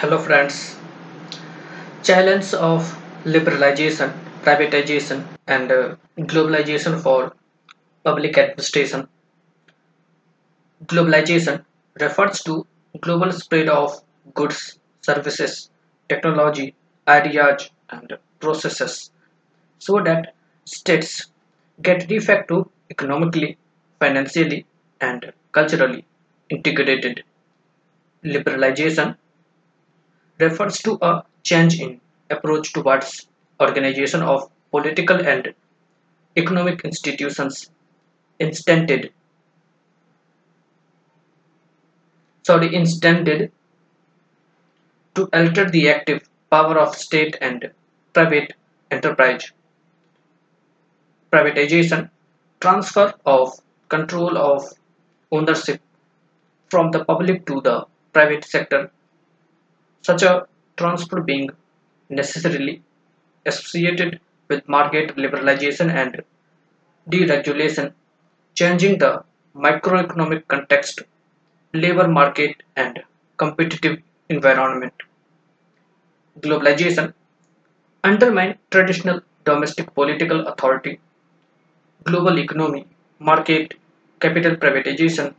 Hello friends. Challenge of liberalization, privatization and uh, globalization for public administration. Globalization refers to global spread of goods, services, technology, ideas and processes so that states get de facto economically, financially and culturally integrated. Liberalization refers to a change in approach towards organization of political and economic institutions intended sorry intended to alter the active power of state and private enterprise. Privatization transfer of control of ownership from the public to the private sector such a transfer being necessarily associated with market liberalization and deregulation, changing the microeconomic context, labor market, and competitive environment. Globalization undermine traditional domestic political authority, global economy, market, capital privatization,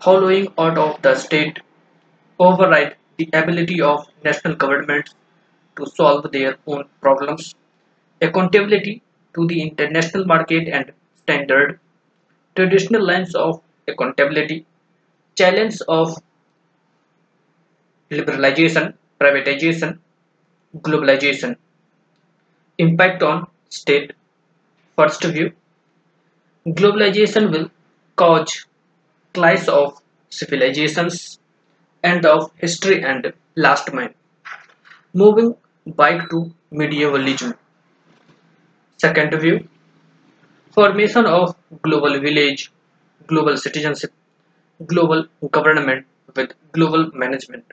hollowing out of the state, override the ability of national governments to solve their own problems, accountability to the international market and standard, traditional lines of accountability, challenge of liberalization, privatization, globalization, impact on state. First view, globalization will cause clash of civilizations, end of history and last man. Moving back to medievalism. Second view, formation of global village, global citizenship, global government with global management.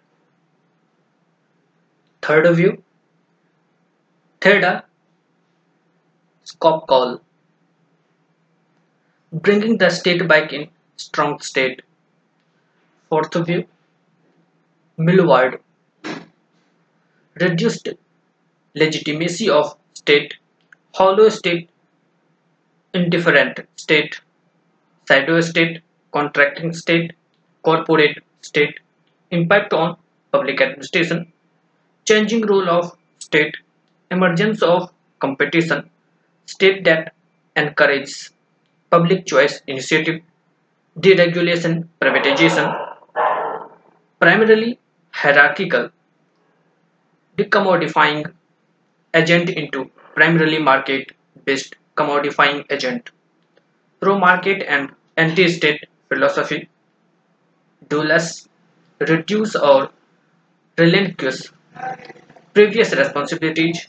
Third view, third scope call, bringing the state back in strong state. Fourth view, Milward, reduced legitimacy of state, hollow state, indifferent state, pseudo state, contracting state, corporate state, impact on public administration, changing role of state, emergence of competition, state that encourages public choice initiative, deregulation, privatization, primarily hierarchical, decommodifying agent into primarily market based commodifying agent, pro market and anti state philosophy, do less, reduce or relinquish previous responsibilities,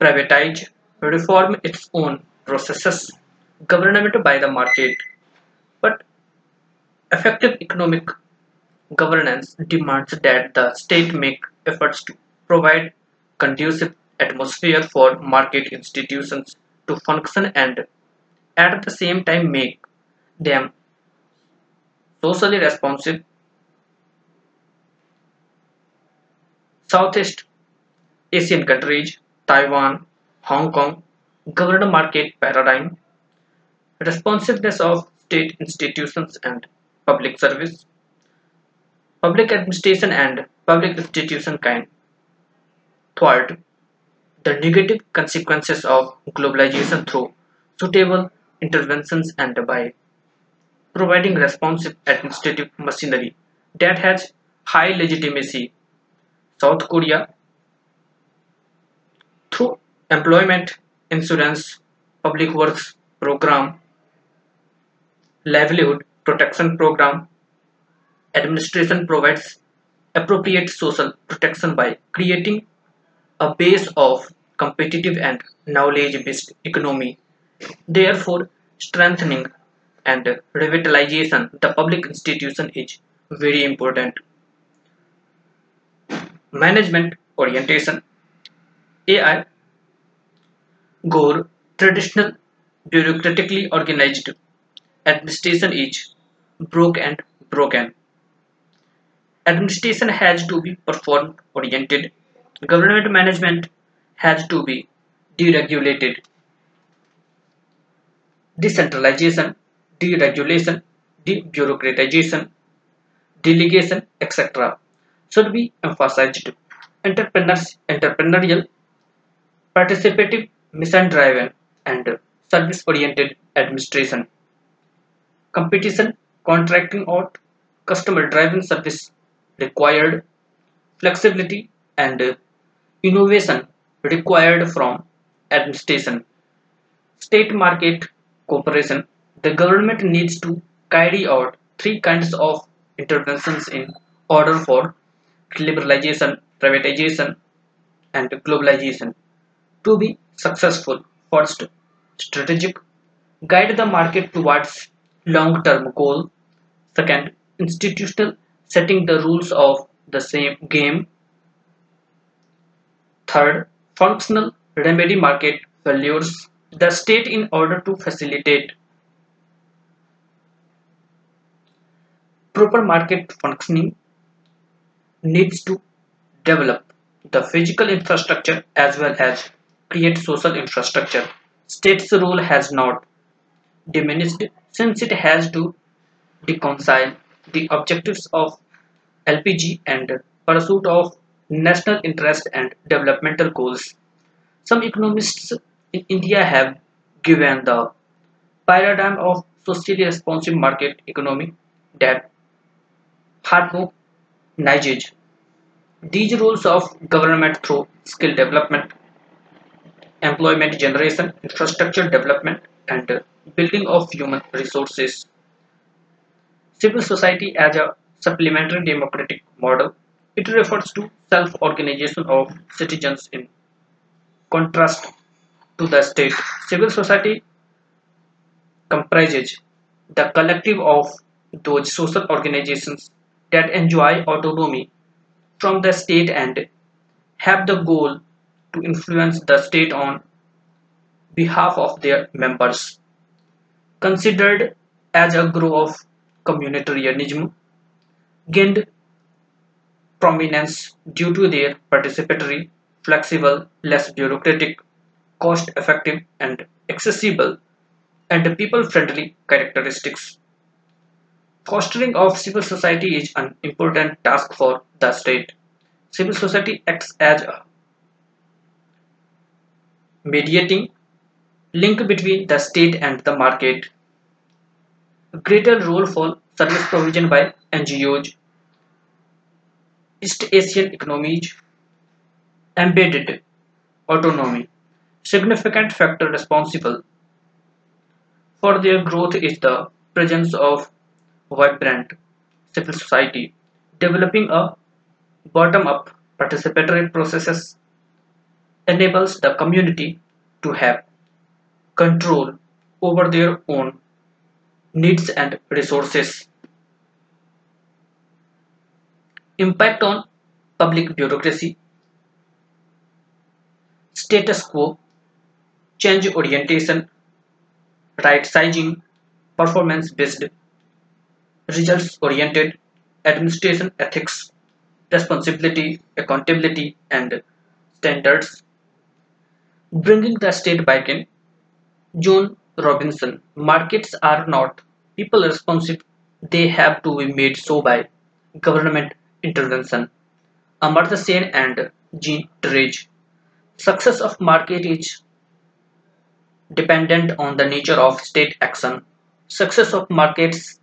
privatize, reform its own processes, government by the market, but effective economic governance demands that the state make efforts to provide conducive atmosphere for market institutions to function and at the same time make them socially responsive. Southeast Asian countries, Taiwan, Hong Kong, governed market paradigm, responsiveness of state institutions and public service, public administration and public institution kind. Third, the negative consequences of globalization through suitable interventions and by providing responsive administrative machinery that has high legitimacy. South Korea, through employment insurance, public works program, livelihood protection program, administration provides appropriate social protection by creating a base of competitive and knowledge-based economy, therefore strengthening and revitalization the public institution is very important. Management orientation Al Gore traditional bureaucratically organized administration is broke and broken. Administration has to be perform oriented. Government management has to be deregulated. Decentralization, deregulation, debureaucratization, delegation, etc. should be emphasized. Entrepreneurs, entrepreneurial, participative, mission-driven, and service-oriented administration. Competition, contracting out, customer-driven service required flexibility and uh, innovation required from administration. State market cooperation. The government needs to carry out three kinds of interventions in order for liberalization, privatization, and globalization to be successful. First, strategic guide the market towards long-term goal. Second, institutional setting the rules of the same game. Third, functional remedy market failures. The state in order to facilitate proper market functioning needs to develop the physical infrastructure as well as create social infrastructure. State's role has not diminished since it has to reconcile the objectives of LPG and pursuit of national interest and developmental goals. Some economists in India have given the paradigm of socially responsive market economy that harmonizes these roles of government through skill development, employment generation, infrastructure development, and building of human resources. Civil society as a supplementary democratic model, it refers to self-organization of citizens in contrast to the state. Civil society comprises the collective of those social organizations that enjoy autonomy from the state and have the goal to influence the state on behalf of their members. Considered as a group of communitarianism, gained prominence due to their participatory, flexible, less bureaucratic, cost effective, and accessible and people friendly characteristics. Fostering of civil society is an important task for the state. Civil society acts as a mediating link between the state and the market. A greater role for service provision by NGOs, East Asian economies, embedded autonomy. Significant factor responsible for their growth is the presence of vibrant civil society, developing a bottom-up participatory processes enables the community to have control over their own needs and resources. Impact on public bureaucracy, status quo, change orientation, right sizing, performance based, results oriented, administration ethics, responsibility, accountability, and standards. Bringing the state back in, Joan Robinson, markets are not people responsive, they have to be made so by government intervention. Amartya Sen and Jean Drèze. Success of market is dependent on the nature of state action. Success of markets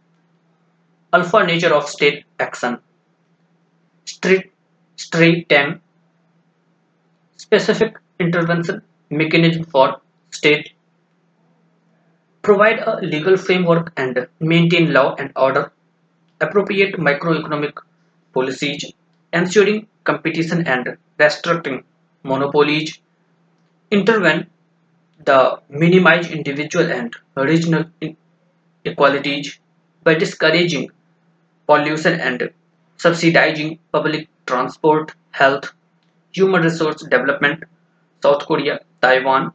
alpha nature of state action. Street STRATEM specific intervention mechanism for state provide a legal framework and maintain law and order, appropriate microeconomic policies, ensuring competition and restricting monopolies, intervene the minimize individual and regional inequalities by discouraging pollution and subsidizing public transport, health, human resource development, South Korea, Taiwan,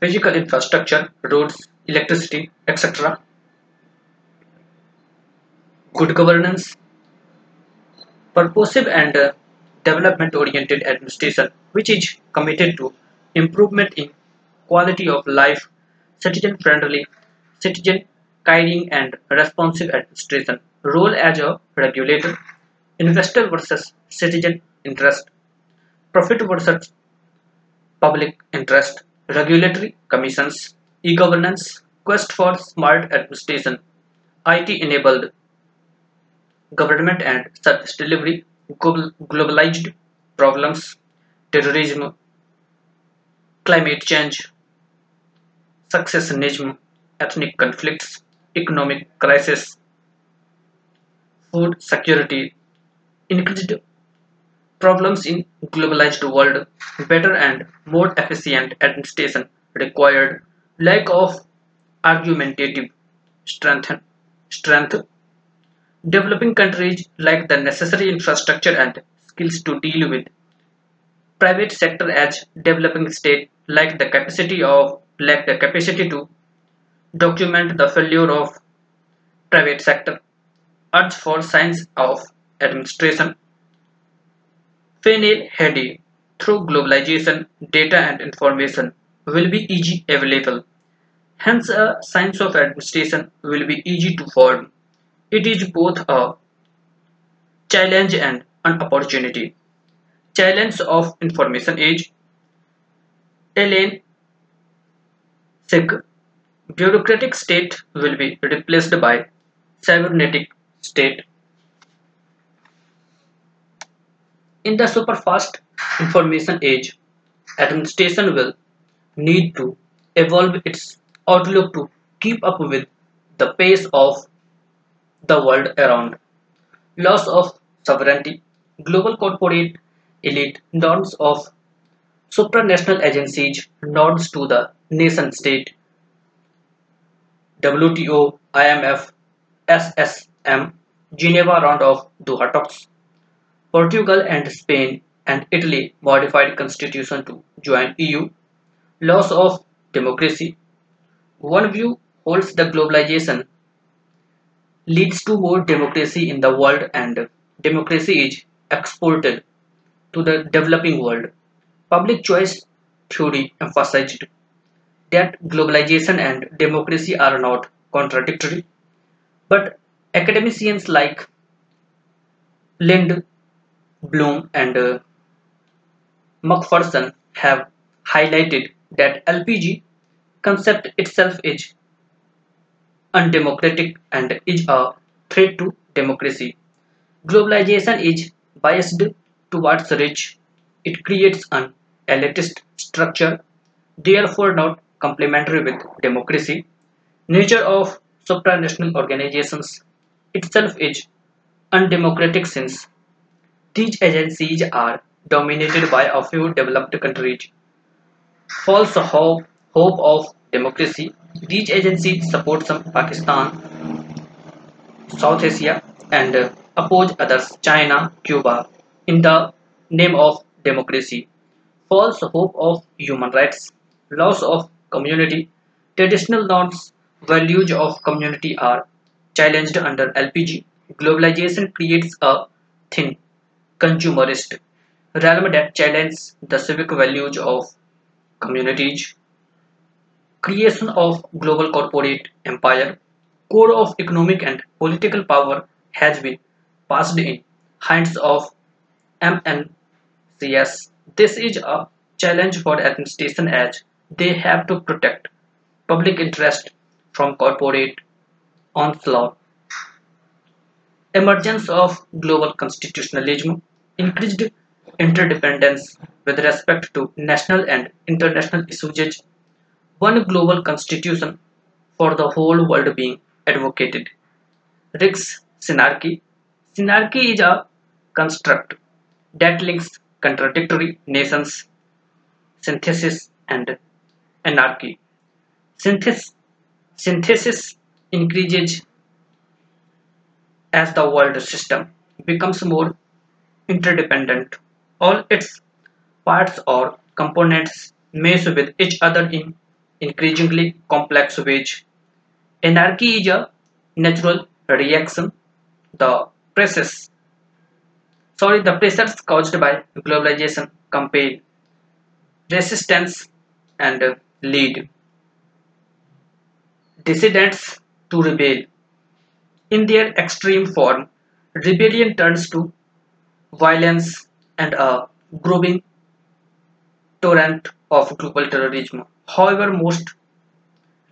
physical infrastructure, roads, electricity, etc. Good governance, purposive and uh, development oriented administration which is committed to improvement in quality of life citizen friendly citizen caring and responsive administration role as a regulator investor versus citizen interest profit versus public interest regulatory commissions e-governance quest for smart administration it enabled government and service delivery, globalized problems, terrorism, climate change, secessionism, ethnic conflicts, economic crisis, food security, increased problems in globalized world, better and more efficient administration required, lack of argumentative strength, strength Developing countries lack the necessary infrastructure and skills to deal with private sector as developing state lack the capacity of lack the capacity to document the failure of private sector. Urge for science of administration. Ferrel Heady through globalization, data and information will be easy available. Hence, a science of administration will be easy to form. It is both a challenge and an opportunity. Challenge of information age. Elaine Sig. Bureaucratic state will be replaced by cybernetic state. In the superfast information age, administration will need to evolve its outlook to keep up with the pace of the world around. Loss of sovereignty, global corporate elite, norms of supranational agencies, nods to the nation state, WTO, IMF, SSM, Geneva Round of Doha talks, Portugal and Spain and Italy modified constitution to join EU, loss of democracy. One view holds that globalization leads to more democracy in the world and democracy is exported to the developing world. Public choice theory emphasized that globalization and democracy are not contradictory, but academicians like Lind, Bloom, and uh, McPherson have highlighted that LPG concept itself is undemocratic and is a threat to democracy. Globalization is biased towards rich. It creates an elitist structure, therefore not complementary with democracy. Nature of supranational organizations itself is undemocratic since these agencies are dominated by a few developed countries. False hope, hope of democracy these agencies support some Pakistan, South Asia and uh, oppose others China, Cuba in the name of democracy. False hope of human rights, loss of community, traditional norms, values of community are challenged under LPG. Globalization creates a thin, consumerist realm that challenges the civic values of communities creation of global corporate empire, core of economic and political power has been passed in hands of MNCs. This is a challenge for administration as they have to protect public interest from corporate onslaught. Emergence of global constitutionalism, increased interdependence with respect to national and international issues one global constitution for the whole world being advocated. Riggs' synarchy. Synarchy is a construct that links contradictory nations, synthesis, and anarchy. Synthes synthesis increases as the world system becomes more interdependent. All its parts or components mesh with each other in increasingly complex ways. Anarchy is a natural reaction. The process Sorry, the pressures caused by globalization compel resistance and lead dissidents to rebel. In their extreme form, rebellion turns to violence and a growing torrent of global terrorism. However, most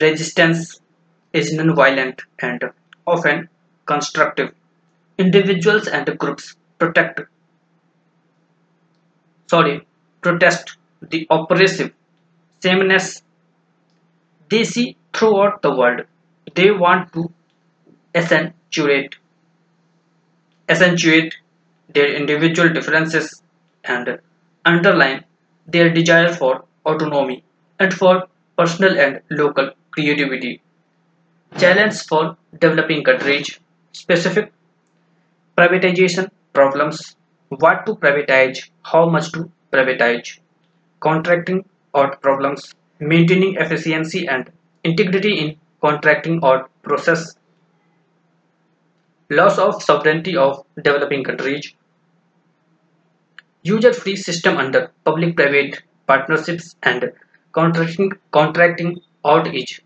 resistance is non-violent and often constructive. Individuals and groups protect, sorry, protest the oppressive sameness they see throughout the world. They want to accentuate accentuate their individual differences and underline their desire for autonomy and for personal and local creativity. Challenge for developing countries specific privatization problems what to privatize, how much to privatize, contracting out problems, maintaining efficiency and integrity in contracting out process, loss of sovereignty of developing countries, user-fee system under public-private partnerships and contracting, contracting out is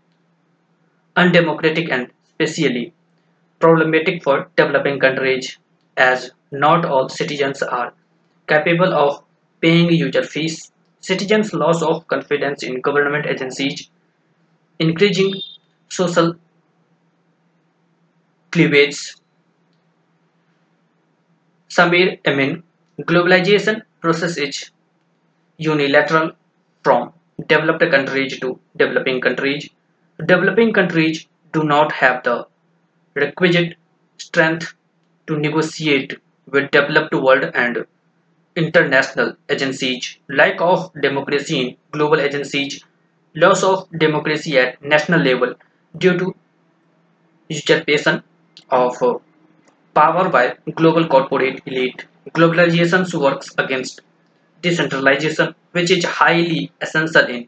undemocratic and especially problematic for developing countries as not all citizens are capable of paying user fees. Citizens' loss of confidence in government agencies, increasing social cleavage. Samir Amin, globalization process is unilateral from developed countries to developing countries. Developing countries do not have the requisite strength to negotiate with developed world and international agencies, lack of democracy in global agencies, loss of democracy at national level due to usurpation of power by global corporate elite. Globalization works against decentralization, which is highly essential in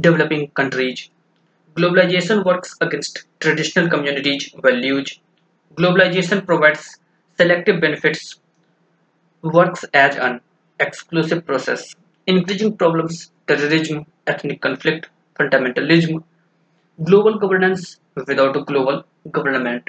developing countries. Globalization works against traditional communities' values. Globalization provides selective benefits, works as an exclusive process, increasing problems, terrorism, ethnic conflict, fundamentalism, global governance without a global government.